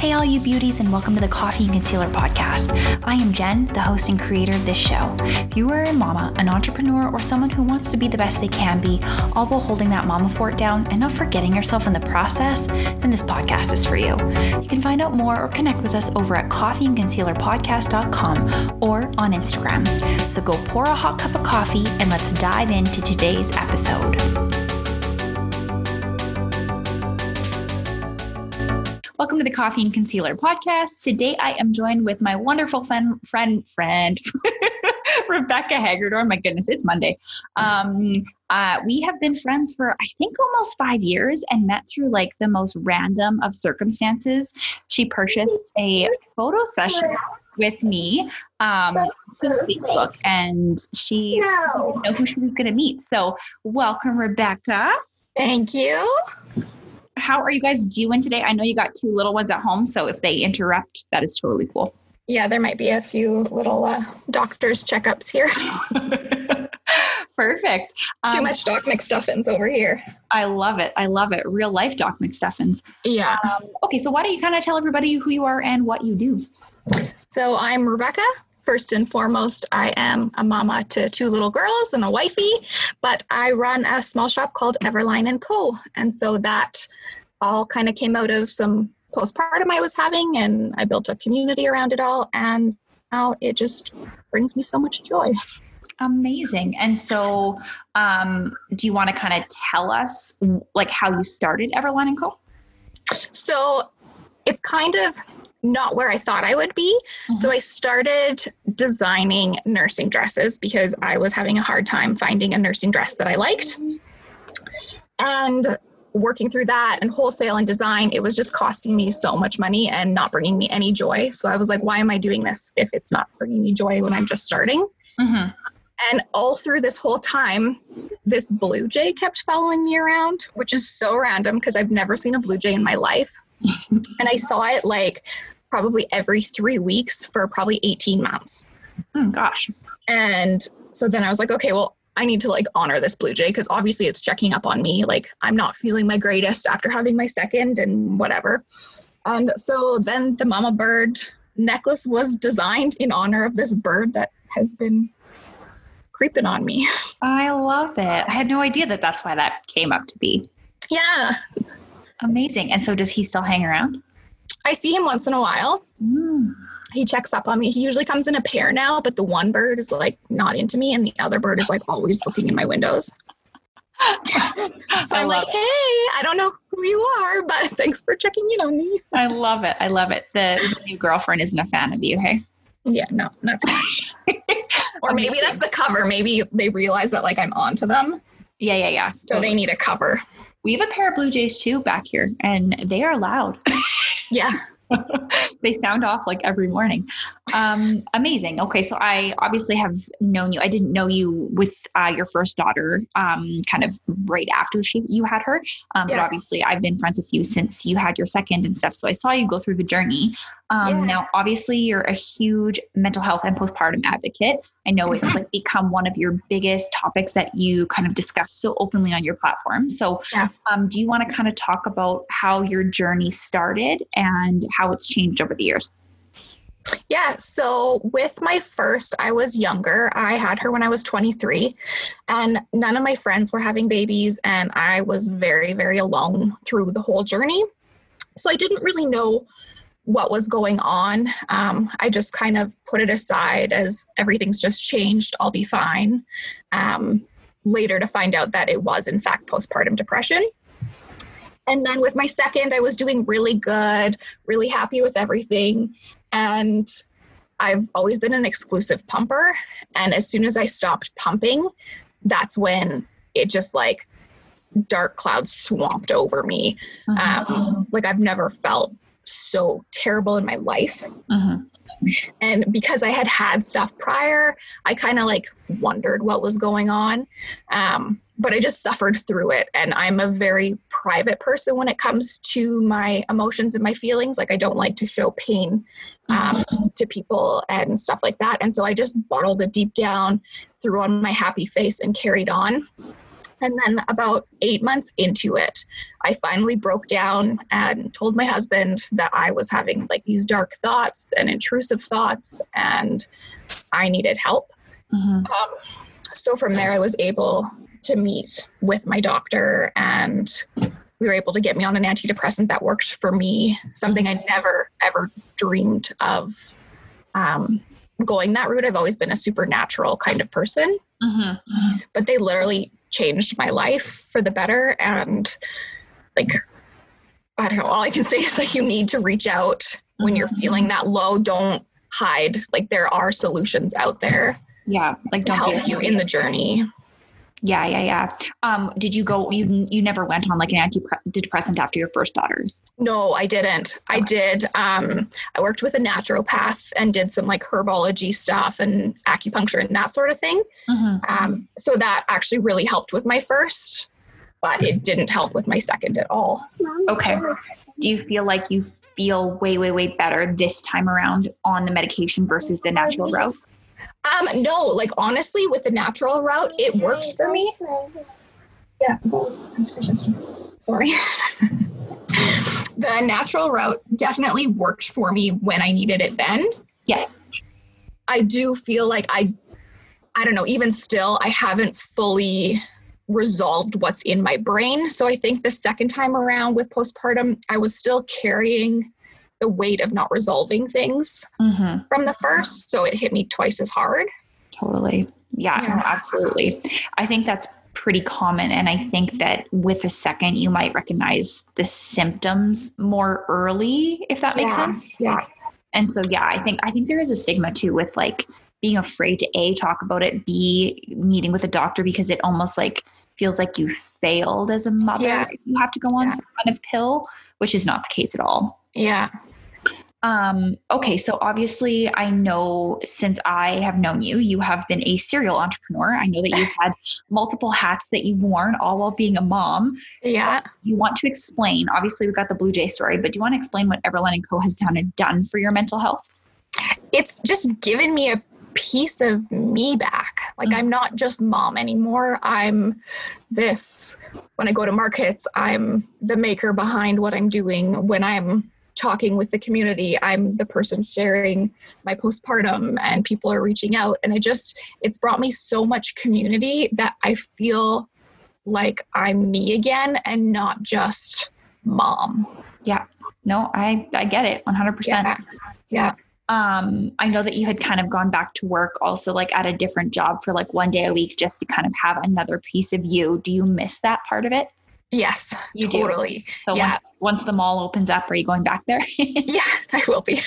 Hey, all you beauties, and welcome to the Coffee and Concealer podcast. I am Jen, the host and creator of this show. If you are a mama, an entrepreneur, or someone who wants to be the best they can be, all while holding that mama fort down and not forgetting yourself in the process, then this podcast is for you. You can find out more or connect with us over at coffeeandconcealerpodcast.com or on Instagram. So go pour a hot cup of coffee and let's dive into today's episode. Welcome to the Coffee and Concealer podcast. Today I am joined with my wonderful friend, friend, friend Rebecca Hagerdorn. My goodness, it's Monday. Um, uh, we have been friends for I think almost five years and met through like the most random of circumstances. She purchased a photo session with me um, through Facebook, and she didn't know who she was going to meet. So, welcome, Rebecca. Thank you. How are you guys doing today? I know you got two little ones at home, so if they interrupt, that is totally cool. Yeah, there might be a few little uh, doctor's checkups here. Perfect. Too Um, much Doc McStuffins over here. I love it. I love it. Real life Doc McStuffins. Yeah. Um, okay, so why don't you kind of tell everybody who you are and what you do? So I'm Rebecca. First and foremost, I am a mama to two little girls and a wifey, but I run a small shop called Everline and Co. And so that all kind of came out of some postpartum I was having, and I built a community around it all. And now it just brings me so much joy. Amazing. And so, um, do you want to kind of tell us like how you started Everline and Co? So it's kind of not where I thought I would be. So I started designing nursing dresses because I was having a hard time finding a nursing dress that I liked. And working through that and wholesale and design, it was just costing me so much money and not bringing me any joy. So I was like, why am I doing this if it's not bringing me joy when I'm just starting? Mm-hmm. And all through this whole time, this blue jay kept following me around, which is so random because I've never seen a blue jay in my life. and I saw it like probably every three weeks for probably 18 months. Mm, gosh. And so then I was like, okay, well, I need to like honor this blue jay because obviously it's checking up on me. Like I'm not feeling my greatest after having my second and whatever. And so then the mama bird necklace was designed in honor of this bird that has been creeping on me. I love it. I had no idea that that's why that came up to be. yeah. Amazing. And so, does he still hang around? I see him once in a while. Mm. He checks up on me. He usually comes in a pair now, but the one bird is like not into me, and the other bird is like always looking in my windows. So I'm like, love hey, I don't know who you are, but thanks for checking in on me. I love it. I love it. The, the new girlfriend isn't a fan of you, hey? Yeah, no, not so much. or maybe that's the cover. Maybe they realize that like I'm onto them, Yeah, yeah, yeah. so they need a cover. We have a pair of Blue Jays too back here, and they are loud. Yeah. they sound off like every morning. Um, amazing. Okay, so I obviously have known you. I didn't know you with uh, your first daughter, um, kind of right after she you had her. Um, But obviously, I've been friends with you since you had your second and stuff. So I saw you go through the journey. Um, Yeah. Now, obviously, you're a huge mental health and postpartum advocate. I know it's like become one of your biggest topics that you kind of discuss so openly on your platform. So, Yeah. um, do you want to kind of talk about how your journey started and how it's changed over the years? Yeah, so with my first, I was younger. I had her when I was 23, and none of my friends were having babies, and I was very, very alone through the whole journey. So I didn't really know what was going on. Um, I just kind of put it aside as everything's just changed, I'll be fine. Um, later to find out that it was, in fact, postpartum depression. And then with my second, I was doing really good, really happy with everything. And I've always been an exclusive pumper. And as soon as I stopped pumping, that's when it just like dark clouds swamped over me. Um, like I've never felt so terrible in my life. Mhm. And because I had had stuff prior, I kind of like wondered what was going on. Um, but I just suffered through it. And I'm a very private person when it comes to my emotions and my feelings. Like, I don't like to show pain um, to people and stuff like that. And so I just bottled it deep down, threw on my happy face, and carried on. And then about eight months into it, I finally broke down and told my husband that I was having like these dark thoughts and intrusive thoughts and I needed help. Mm-hmm. Um, so from there, I was able to meet with my doctor and we were able to get me on an antidepressant that worked for me, something I never ever dreamed of um, going that route. I've always been a supernatural kind of person, mm-hmm. but they literally changed my life for the better. And like, I don't know, all I can say is like you need to reach out when you're mm-hmm. feeling that low. Don't hide. Like there are solutions out there. Yeah, like don't help you in the journey. Yeah, yeah, yeah. Um, did you go? You you never went on like an antidepressant after your first daughter? No, I didn't. Okay. I did. Um, I worked with a naturopath and did some like herbology stuff and acupuncture and that sort of thing. Mm-hmm. Um, so that actually really helped with my first, but it didn't help with my second at all. Okay. Do you feel like you feel way, way, way better this time around on the medication versus the natural route? Um, no, like honestly, with the natural route, it worked for me. Yeah. Sorry. the natural route definitely worked for me when I needed it then. Yeah. I do feel like I I don't know, even still I haven't fully resolved what's in my brain. So I think the second time around with postpartum, I was still carrying the weight of not resolving things mm-hmm. from the first. So it hit me twice as hard. Totally. Yeah, yeah. No, absolutely. I think that's pretty common. And I think that with a second, you might recognize the symptoms more early, if that makes yeah. sense. Yeah. And so, yeah, I think, I think there is a stigma too with like being afraid to A, talk about it, B, meeting with a doctor because it almost like feels like you failed as a mother. Yeah. You have to go on yeah. some kind of pill, which is not the case at all. Yeah. Um, okay, so obviously, I know since I have known you, you have been a serial entrepreneur. I know that you've had multiple hats that you've worn, all while being a mom. Yeah. So you want to explain? Obviously, we've got the Blue Jay story, but do you want to explain what Everlyn and Co has done and done for your mental health? It's just given me a piece of me back. Like, mm-hmm. I'm not just mom anymore. I'm this. When I go to markets, I'm the maker behind what I'm doing. When I'm talking with the community i'm the person sharing my postpartum and people are reaching out and i just it's brought me so much community that i feel like i'm me again and not just mom yeah no i i get it 100% yeah, yeah. Um, I know that you had kind of gone back to work also like at a different job for like one day a week just to kind of have another piece of you. Do you miss that part of it? Yes, you totally. Do. So yeah. once, once the mall opens up, are you going back there? yeah, I will be.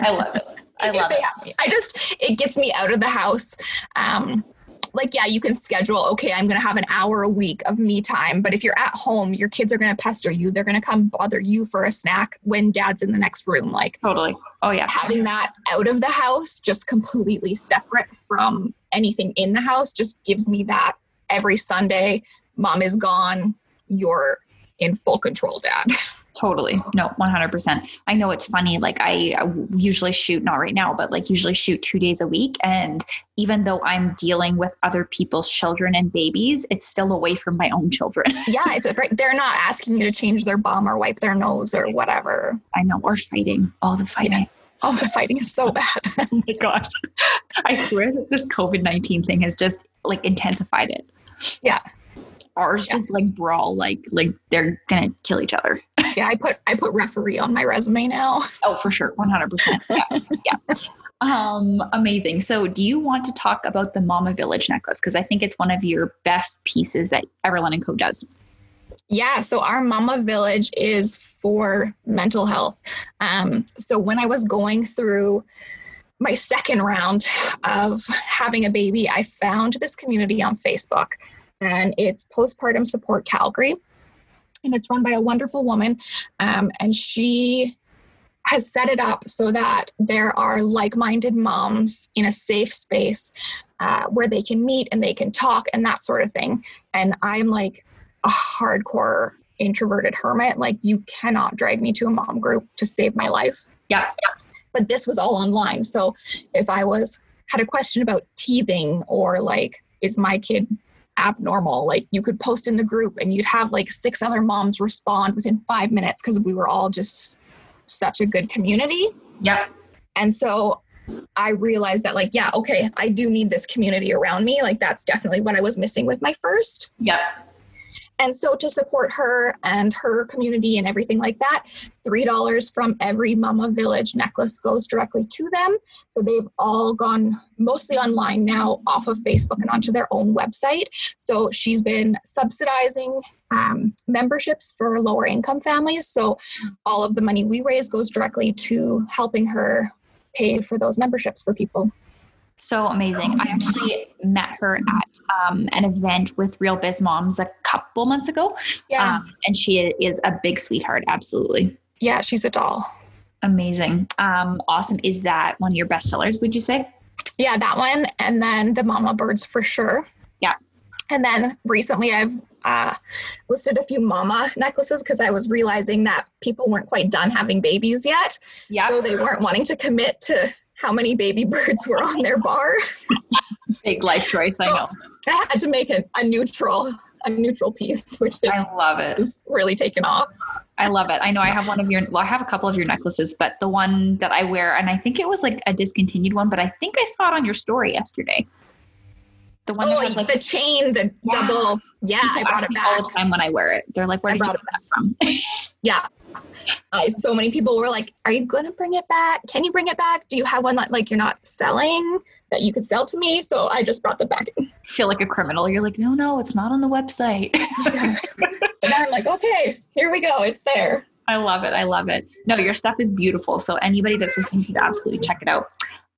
I love it. I love it. I just it gets me out of the house. Um, like yeah, you can schedule. Okay, I'm going to have an hour a week of me time. But if you're at home, your kids are going to pester you. They're going to come bother you for a snack when dad's in the next room. Like totally. Oh yeah. Having that out of the house, just completely separate from anything in the house, just gives me that every Sunday. Mom is gone you're in full control, dad. Totally. No, 100%. I know it's funny. Like, I, I, usually shoot, not right now, but like usually shoot two days a week. And even though I'm dealing with other people's children and babies, it's still away from my own children. yeah, it's a, they're not asking you to change their bum or wipe their nose or whatever. I know, or fighting, all the fighting. Yeah. All the fighting is so bad. oh my gosh. I swear that this COVID 19 thing has just like intensified it. Yeah ours yeah. just like brawl like like they're gonna kill each other. Yeah i put i put referee on my resume now. Oh for sure. 100% yeah, yeah. um amazing. So do you want to talk about the mama village necklace? Because i think it's one of your best pieces that everlyn and co does. Yeah, so our Mama Village is for mental health. Um, so when I was going through my second round of having a baby, I found this community on Facebook and it's Postpartum Support Calgary. And it's run by a wonderful woman. Um, and she has set it up so that there are like minded moms in a safe space uh, where they can meet and they can talk and that sort of thing. And I'm like a hardcore introverted hermit. Like, you cannot drag me to a mom group to save my life. Yeah. But this was all online. So if I was had a question about teething or like, is my kid abnormal. Like you could post in the group and you'd have like six other moms respond within five minutes because we were all just such a good community. Yep. And so I realized that, like, yeah, okay, I do need this community around me. Like, that's definitely what I was missing with my first. Yep. And so to support her and her community and everything like that, $3 from every Mama Village necklace goes directly to them. So they've all gone mostly online now off of Facebook and onto their own website. So she's been subsidizing um, memberships for lower income families. So all of the money we raise goes directly to helping her pay for those memberships for people. So amazing. I actually met her at um, an event with Real Biz Moms a couple months ago. Yeah. Um, and she is a big sweetheart. Absolutely. Yeah, she's a doll. Amazing. Um, awesome. Is that one of your best sellers, would you say? Yeah, that one. And then the Mama Birds for sure. Yeah. And then recently I've uh, listed a few mama necklaces because I was realizing that people weren't quite done having babies yet. Yeah. So they weren't wanting to commit to how many baby birds were on their bar. Big life choice, I know. I had to make a, a neutral a neutral piece, which I love it. is really taken off. I love it. I know I have one of your, well, I have a couple of your necklaces, but the one that I wear, and I think it was like a discontinued one, but I think I saw it on your story yesterday. The one Oh, that has like the chain, the Yeah. double. Yeah, people I brought it back. all the time when I wear it. They're like, "Where I did you get that from?" Yeah. I, so many people were like, Are you going to bring it back? Can you bring it back? Do you have one that like you're not selling that you could sell to me? So I just brought them back. feel like a criminal. You're like, "No, no, it's not on the website." And I'm like, Okay, here we go. It's there. I love it. I love it. No, your stuff is beautiful. So anybody that's listening should absolutely check it out.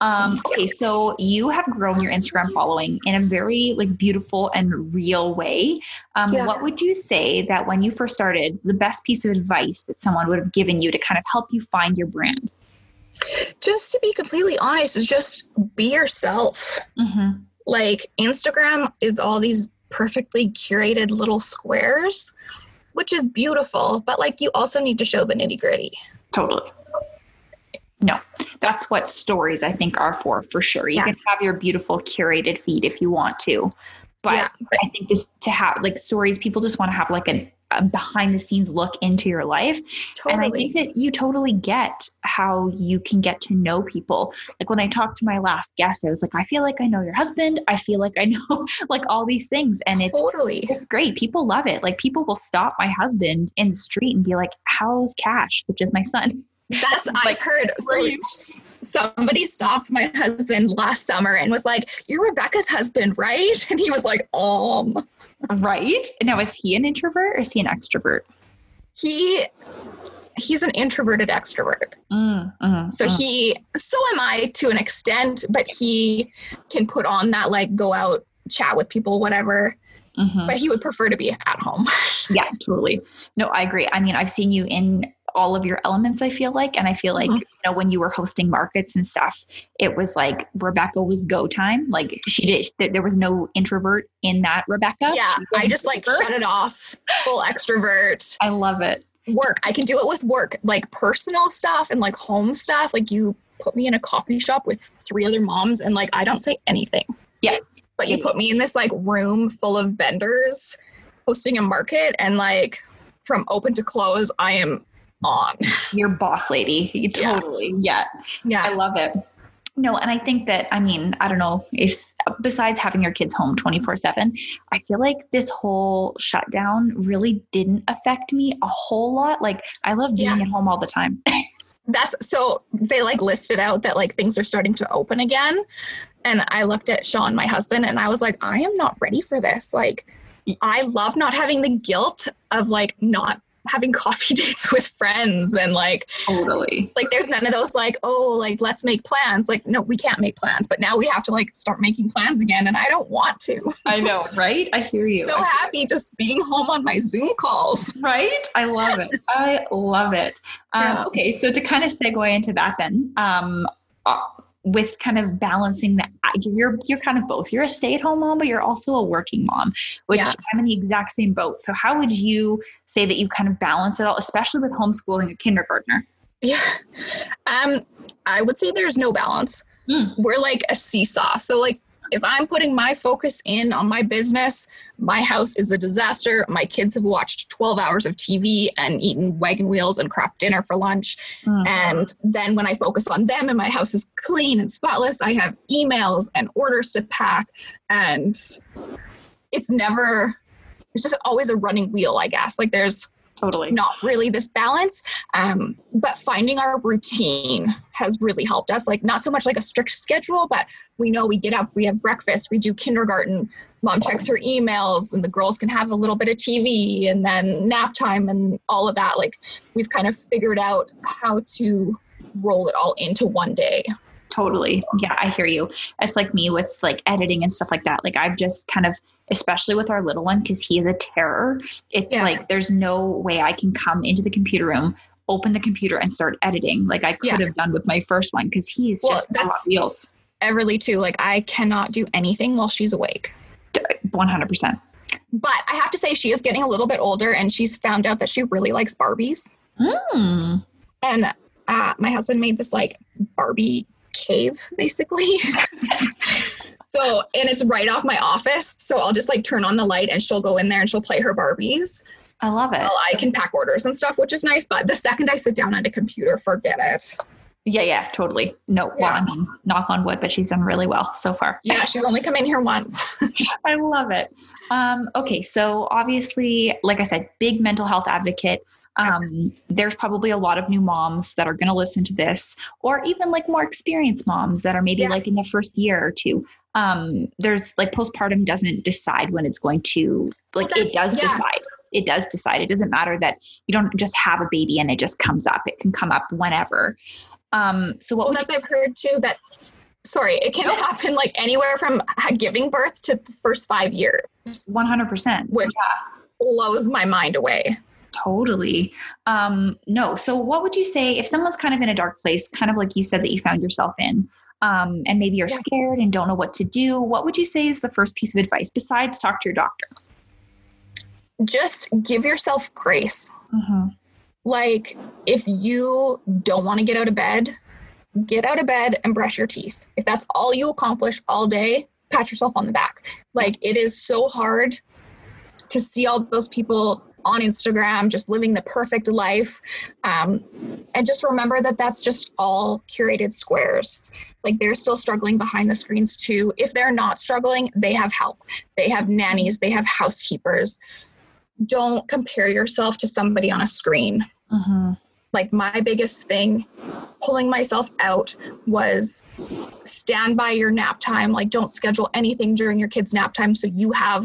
Um, okay, so you have grown your Instagram following in a very like beautiful and real way. Um, Yeah. What would you say that when you first started, the best piece of advice that someone would have given you to kind of help you find your brand? Just to be completely honest, is just be yourself. Mm-hmm. Like Instagram is all these perfectly curated little squares, which is beautiful, but like you also need to show the nitty gritty. Totally. No, that's what stories I think are for, for sure. You Yeah. can have your beautiful curated feed if you want to, but yeah, I think this to have like stories, people just want to have like a, a behind the scenes look into your life. Totally. And I think that you totally get how you can get to know people. Like when I talked to my last guest, I was like, I feel like I know your husband. I feel like I know like all these things. And it's totally. it's great. People love it. Like people will stop my husband in the street and be like, How's Cash? Which is my son. That's Like, I've heard. So you- somebody stopped my husband last summer and was like, "You're Rebecca's husband, right?" And he was like, "Um." Right. Now is he an introvert or is he an extrovert? He he's an introverted extrovert. Mm, mm, So mm. he so am I to an extent, but he can put on that like go out chat with people whatever, Mhm. but he would prefer to be at home. Yeah, totally. No, I agree. I mean, I've seen you in all of your elements, I feel like. And I feel like, Mhm. you know, when you were hosting markets and stuff, it was like Rebecca was go time. Like she did, there was no introvert in that Rebecca. yeah, I just like shut it off. Full extrovert. I love it. work. I can do it with work, like personal stuff and like home stuff. Like you put me in a coffee shop with three other moms and like I don't say anything. Yeah. But you put me in this like room full of vendors hosting a market and like from open to close, I am on. You're boss lady. You Yeah. totally. Yeah. I love it. No, and I think that, I mean, I don't know if besides having your kids home 24 7, I feel like this whole shutdown really didn't affect me a whole lot. Like, I love being Yeah. at home all the time. That's so they like listed out that like things are starting to open again. And I looked at Sean, my husband, and I was like, I am not ready for this. Like, I love not having the guilt of like not having coffee dates with friends and like totally. like there's none of those like oh like let's make plans like no we can't make plans but now we have to like start making plans again and i don't want to I know, right? I hear you. so happy just being home on my zoom calls right? I love it. I love it. Um, Yeah. Okay, so to kind of segue into that, then, um, uh, with kind of balancing that, you're you're kind of both. You're a stay-at-home mom, but you're also a working mom, which Yeah. I'm in the exact same boat. So, how would you say that you kind of balance it all, especially with homeschooling a kindergartner? yeah um i would say there's no balance Mm. we're like a seesaw so like if I'm putting my focus in on my business, my house is a disaster. My kids have watched 12 hours of TV and eaten wagon wheels and Kraft Dinner for lunch. Mm. And then when I focus on them and my house is clean and spotless, I have emails and orders to pack. And it's never, it's just always a running wheel, I guess. Like there's, totally. not really this balance. Um, but finding our routine has really helped us. Like not so much like a strict schedule, but we know we get up, we have breakfast, we do kindergarten, mom checks her emails, and the girls can have a little bit of TV and then nap time and all of that. Like we've kind of figured out how to roll it all into one day. Totally. Yeah, I hear you. It's like me with like editing and stuff like that. Like I've just kind of, especially with our little one, because he is a terror. It's Yeah. like there's no way I can come into the computer room, open the computer, and start editing like I could Yeah. have done with my first one because he's Well, just that's- wheels. Everly too, like I cannot do anything while she's awake. One hundred percent. But I have to say she is getting a little bit older and she's found out that she really likes Barbies. Mm. and uh, my husband made this like Barbie cave basically. so, and it's right off my office. So I'll just like turn on the light and she'll go in there and she'll play her Barbies. I love it. Well, I can pack orders and stuff, which is nice. But the second I sit down at a computer, forget it. Yeah, yeah, totally. No, well, I mean, knock on wood, but she's done really well so far. Yeah, she's only come in here once. I love it. Um, okay, so obviously, like I said, big mental health advocate. Um, there's probably a lot of new moms that are going to listen to this, or even like more experienced moms that are maybe Yeah. like in the first year or two. Um, there's like postpartum doesn't decide when it's going to, like, Well, it does yeah. decide. It does decide. It doesn't matter that you don't just have a baby and it just comes up, it can come up whenever. Um, so, what well, that's I've heard too that. Sorry, it can happen like anywhere from giving birth to the first five years, 100%? which blows my mind away. Totally. Um, no. So, what would you say if someone's kind of in a dark place, kind of like you said that you found yourself in, um, and maybe you're Yeah. scared and don't know what to do? What would you say is the first piece of advice besides talk to your doctor? Just give yourself grace. Mm-hmm. Like, if you don't want to get out of bed, get out of bed and brush your teeth. If that's all you accomplish all day, pat yourself on the back. Like, it is so hard to see all those people on Instagram just living the perfect life. Um, and just remember that that's just all curated squares. Like, they're still struggling behind the screens too. If they're not struggling, they have help, they have nannies, they have housekeepers. Don't compare yourself to somebody on a screen Mm-hmm. like my biggest thing pulling myself out was stand by your nap time like don't schedule anything during your kids nap time so you have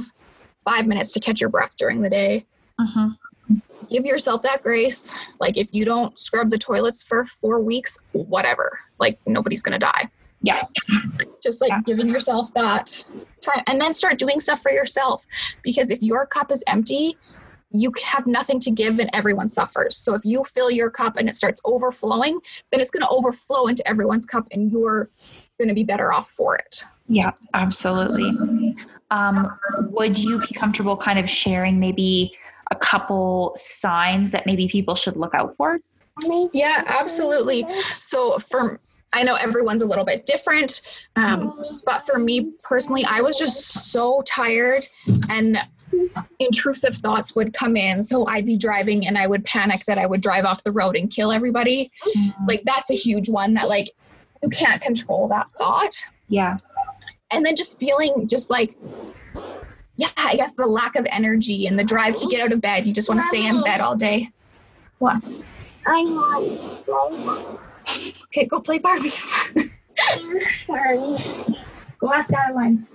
five minutes to catch your breath during the day Mm-hmm. give yourself that grace like if you don't scrub the toilets for four weeks whatever like nobody's gonna die Yeah. just like Yeah. giving yourself that time and then start doing stuff for yourself because if your cup is empty you have nothing to give and everyone suffers so if you fill your cup and it starts overflowing then it's going to overflow into everyone's cup and you're going to be better off for it Yeah, absolutely. Um, would you be comfortable kind of sharing maybe a couple signs that maybe people should look out for? yeah absolutely so for i know everyone's a little bit different um, but for me personally i was just so tired and intrusive thoughts would come in so i'd be driving and i would panic that i would drive off the road and kill everybody like that's a huge one that like you can't control that thought Yeah. and then just feeling just like yeah i guess the lack of energy and the drive to get out of bed. You just want to stay in bed all day. What? I want okay go play barbies. Go ask adeline.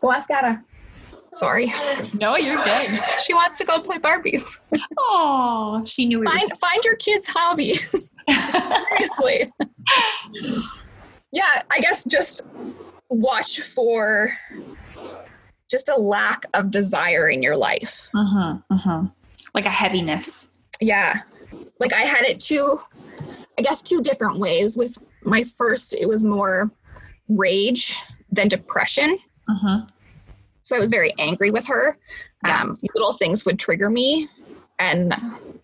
Go ask ada. Sorry. No, you're good. she wants to go play barbies. Oh, she knew we were. find find your kid's hobby. Seriously. Yeah i guess just watch for just a lack of desire in your life mm-hmm, mm-hmm. Like a heaviness. yeah like i had it two i guess two different ways with my first it was more rage than depression Mm-hmm. so i was very angry with her Yeah. um, little things would trigger me and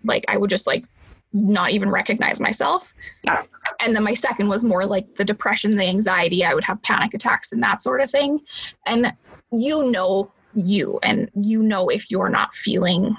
like i would just like not even recognize myself. Yeah. And then my second was more like the depression, the anxiety. I would have panic attacks and that sort of thing. And you know you, and you know if you're not feeling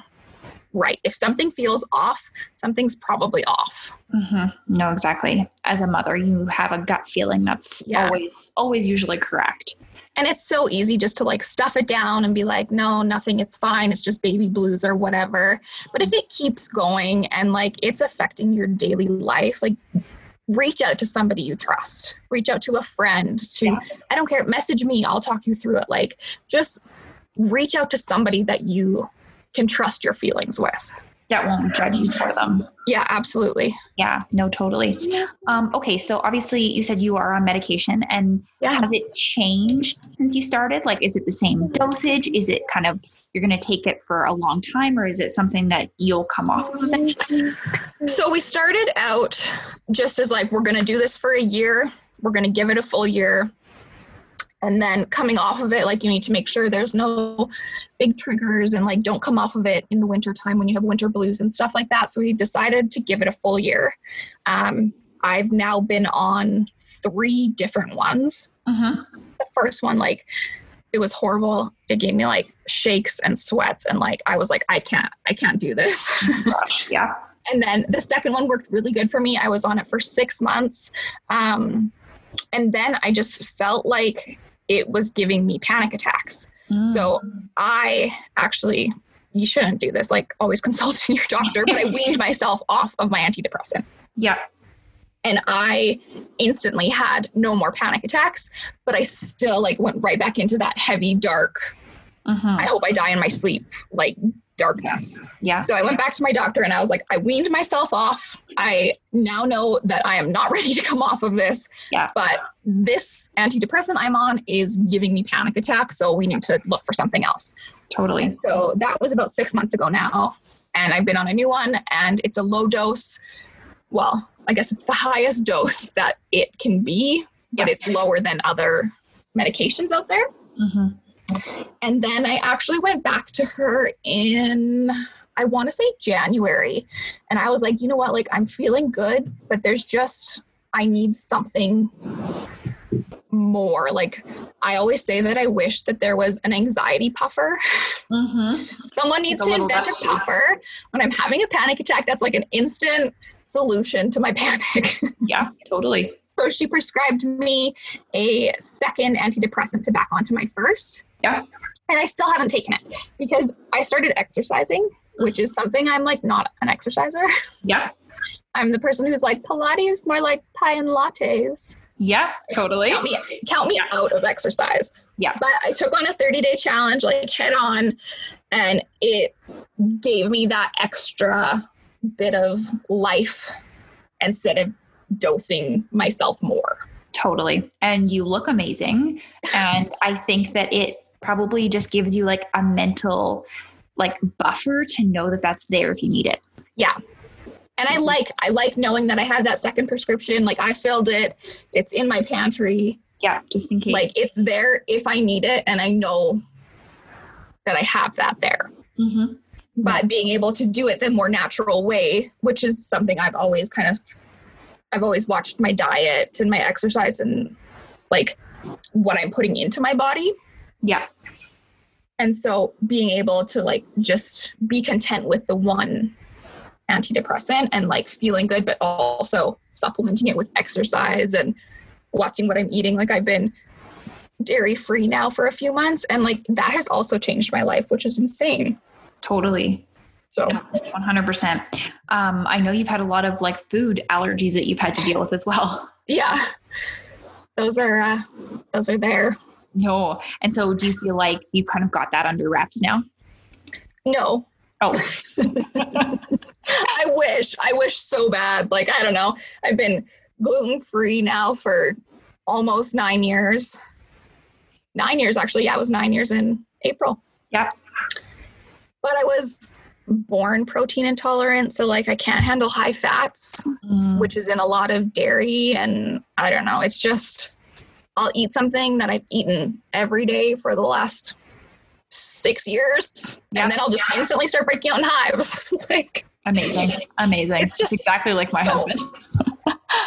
right. If something feels off, something's probably off. hmm No, exactly. As a mother, you have a gut feeling that's Yeah. always, always usually correct. And it's so easy just to like stuff it down and be like, no, nothing, it's fine. It's just baby blues or whatever. But if it keeps going and like it's affecting your daily life, like reach out to somebody you trust. Reach out to a friend, to, Yeah. I don't care, message me, I'll talk you through it. Like just reach out to somebody that you can trust your feelings with. That won't judge you for them. Yeah, absolutely. Yeah, no, totally. Um, okay, so obviously you said you are on medication, and Yeah. has it changed since you started? Like, is it the same dosage? Is it kind of you're going to take it for a long time, or is it something that you'll come off of eventually? So we started out just as like we're going to do this for a year. We're going to give it a full year. And then coming off of it, like you need to make sure there's no big triggers and like don't come off of it in the winter time when you have winter blues and stuff like that. So we decided to give it a full year. Um, I've now been on three different ones. Mm-hmm. The first one, like, it was horrible. It gave me like shakes and sweats, and like I was like, I can't, I can't do this. Gosh, yeah. And then the second one worked really good for me. I was on it for six months. Um, and then I just felt like it was giving me panic attacks. Mm. So I actually, you shouldn't do this, like always consulting your doctor, but I weaned myself off of my antidepressant. yeah, And I instantly had no more panic attacks, but I still like went right back into that heavy, dark, Mhm. I hope I die in my sleep, like darkness. yeah, So I went back to my doctor and I was like, I weaned myself off. I now know that I am not ready to come off of this. Yeah. But this antidepressant I'm on is giving me panic attacks. So we need to look for something else. totally. And so that was about six months ago now. And I've been on a new one and it's a low dose. Well, I guess it's the highest dose that it can be, but Yeah. it's lower than other medications out there. hmm And then I actually went back to her in, I want to say January. And I was like, you know what? Like, I'm feeling good, but there's just, I need something more. Like, I always say that I wish that there was an anxiety puffer. hmm Someone needs to invent a puffer when I'm having a panic attack. That's like an instant solution to my panic. Yeah, totally. so she prescribed me a second antidepressant to back onto my first. Yeah. And I still haven't taken it because I started exercising, which is something I'm like not an exerciser. Yeah, I'm the person who's like Pilates, more like pie and lattes. yeah, totally. Count me, count me out of exercise. Yeah. But I took on a 30 day challenge, like head on, and it gave me that extra bit of life instead of dosing myself more. Totally. And you look amazing. And I think that it probably just gives you like a mental like buffer to know that that's there if you need it. Yeah. And I like I like knowing that I have that second prescription. Like I filled it. It's in my pantry. Yeah, just in case. Like it's there if I need it and I know that I have that there. hmm but being able to do it the more natural way which is something i've always kind of i've always watched my diet and my exercise and like what i'm putting into my body Yeah. and so being able to like just be content with the one antidepressant and like feeling good but also supplementing it with exercise and watching what i'm eating like i've been dairy free now for a few months and like that has also changed my life which is insane Totally. so Yeah, 100%. Um, I know you've had a lot of like food allergies that you've had to deal with as well. yeah those are uh those are there No. And so do you feel like you kind of got that under wraps now? no Oh, i wish i wish so bad. Like i don't know. I've been gluten free now for almost nine years. Nine years actually. Yeah it was nine years in april. Yeah. but i was born protein intolerant so like i can't handle high fats Mm, which is in a lot of dairy and i don't know. It's just i'll eat something that i've eaten every day for the last six years Yeah. and then i'll just instantly start breaking out in hives like Amazing. Amazing. It's just exactly like my so- husband.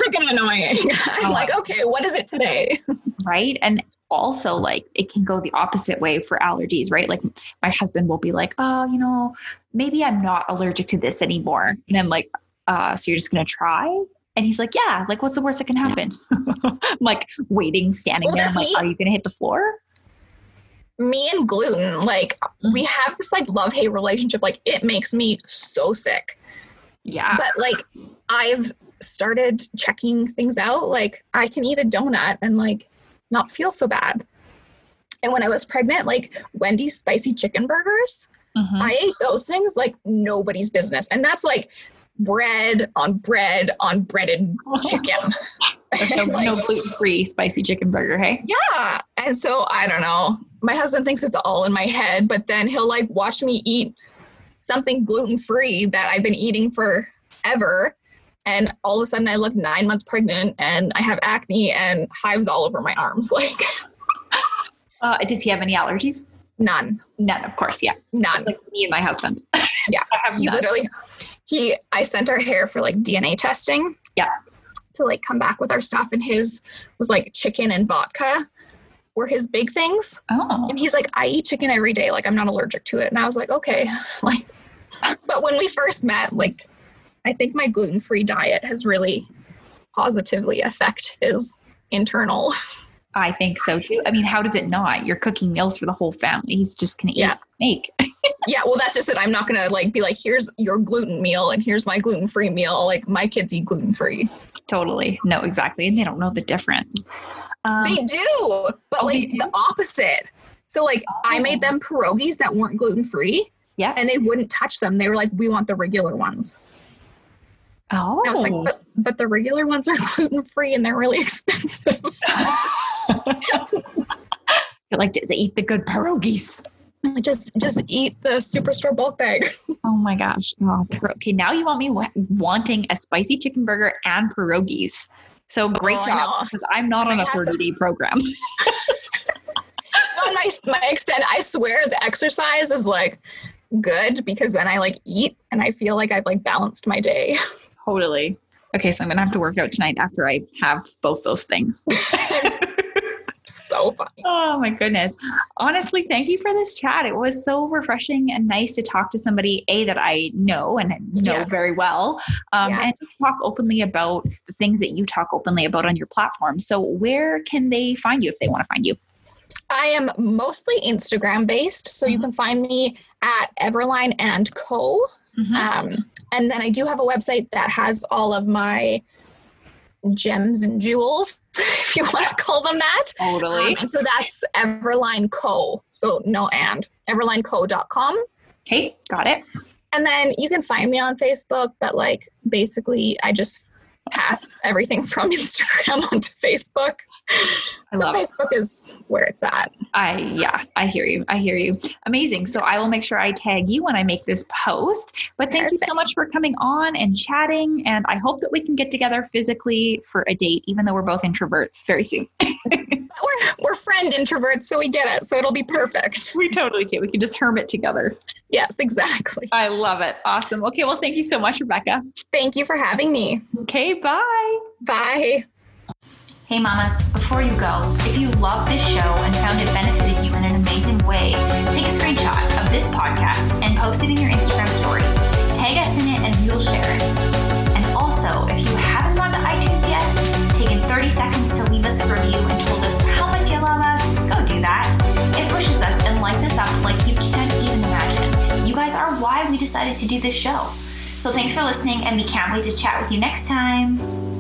Freaking annoying. I'm Oh. like, okay, what is it today? right? And also, like, it can go the opposite way for allergies, right? Like, my husband will be like, oh, you know, maybe I'm not allergic to this anymore. And I'm like, uh, so you're just going to try? And he's like, yeah, like, what's the worst that can happen? I'm like, waiting, standing Well, there. I'm like, me. are you going to hit the floor? Me and gluten, like, we have this like love hate relationship. Like, it makes me so sick. Yeah. But like, I've started checking things out. Like, I can eat a donut and like not feel so bad. And when I was pregnant, like Wendy's spicy chicken burgers, Mhm. I ate those things like nobody's business. And that's like bread on bread on breaded chicken. no, Like, no gluten free spicy chicken burger, hey? yeah. And so I don't know. My husband thinks it's all in my head, but then he'll like watch me eat something gluten free that I've been eating forever. And all of a sudden I look nine months pregnant and I have acne and hives all over my arms. Like Uh, does he have any allergies? none. None, of course. Yeah. None. Like me and my husband. Yeah. I have He none. literally he I sent our hair for like DNA testing. Yeah. To like come back with our stuff and his was like chicken and vodka were his big things. Oh. And he's like, I eat chicken every day. Like, I'm not allergic to it. And I was like, okay. Like, but when we first met, like, I think my gluten free diet has really positively affect his internal. I think so too. I mean, how does it not? You're cooking meals for the whole family. He's just gonna eat Yeah. make. yeah, well, that's just it. I'm not gonna like be like, here's your gluten meal and here's my gluten free meal. Like, my kids eat gluten free. Totally. No, exactly. And they don't know the difference. Um, They do, but Oh, like do? the opposite. So like, I Oh. made them pierogies that weren't gluten free, yeah. and they wouldn't touch them. They were like, we want the regular ones. oh. I was like, but but the regular ones are gluten free and they're really expensive. You're like, just eat the good pierogies. Just just eat the superstore bulk bag. Oh my gosh. Oh, okay. Now you want me wa- wanting a spicy chicken burger and pierogies. So great Oh, job because I'm not I on a 30 day program. On my my extent, I swear the exercise is like good because then I like eat and I feel like I've like balanced my day. totally. Okay. So I'm going to have to work out tonight after I have both those things. So funny. Oh my goodness. Honestly, thank you for this chat. It was so refreshing and nice to talk to somebody, A, that I know and know Yeah. very well, um, Yeah. and just talk openly about the things that you talk openly about on your platform. So, where can they find you if they want to find you? I am mostly Instagram based, so you can find me at Everline and Co. Um, and then I do have a website that has all of my gems and jewels, if you want to call them that. Totally. Um, so that's Everline Co. So no and everlineco.com. Okay, got it. And then you can find me on Facebook, but like basically I just pass everything from Instagram onto Facebook. I so love. Facebook is where it's at. I yeah, I hear you. I hear you. Amazing. So I will make sure I tag you when I make this post. But thank you so much for coming on and chatting. And I hope that we can get together physically for a date, even though we're both introverts very soon. We're, we're friend introverts, so we get it. So it'll be perfect. we totally do. We can just hermit together. Yes, exactly. I love it. Awesome. Okay, well, thank you so much, Rebecca. Thank you for having me. Okay, bye. Bye. Hey mamas, before you go, if you love this show and found it benefited you in an amazing way, take a screenshot of this podcast and post it in your Instagram stories. Tag us in it and we will share it. And also, if you haven't gone to iTunes yet, taken 30 seconds to leave us a review and told us how much you love us, go do that. It pushes us and lights us up like you can't even imagine. You guys are why we decided to do this show. So thanks for listening and we can't wait to chat with you next time.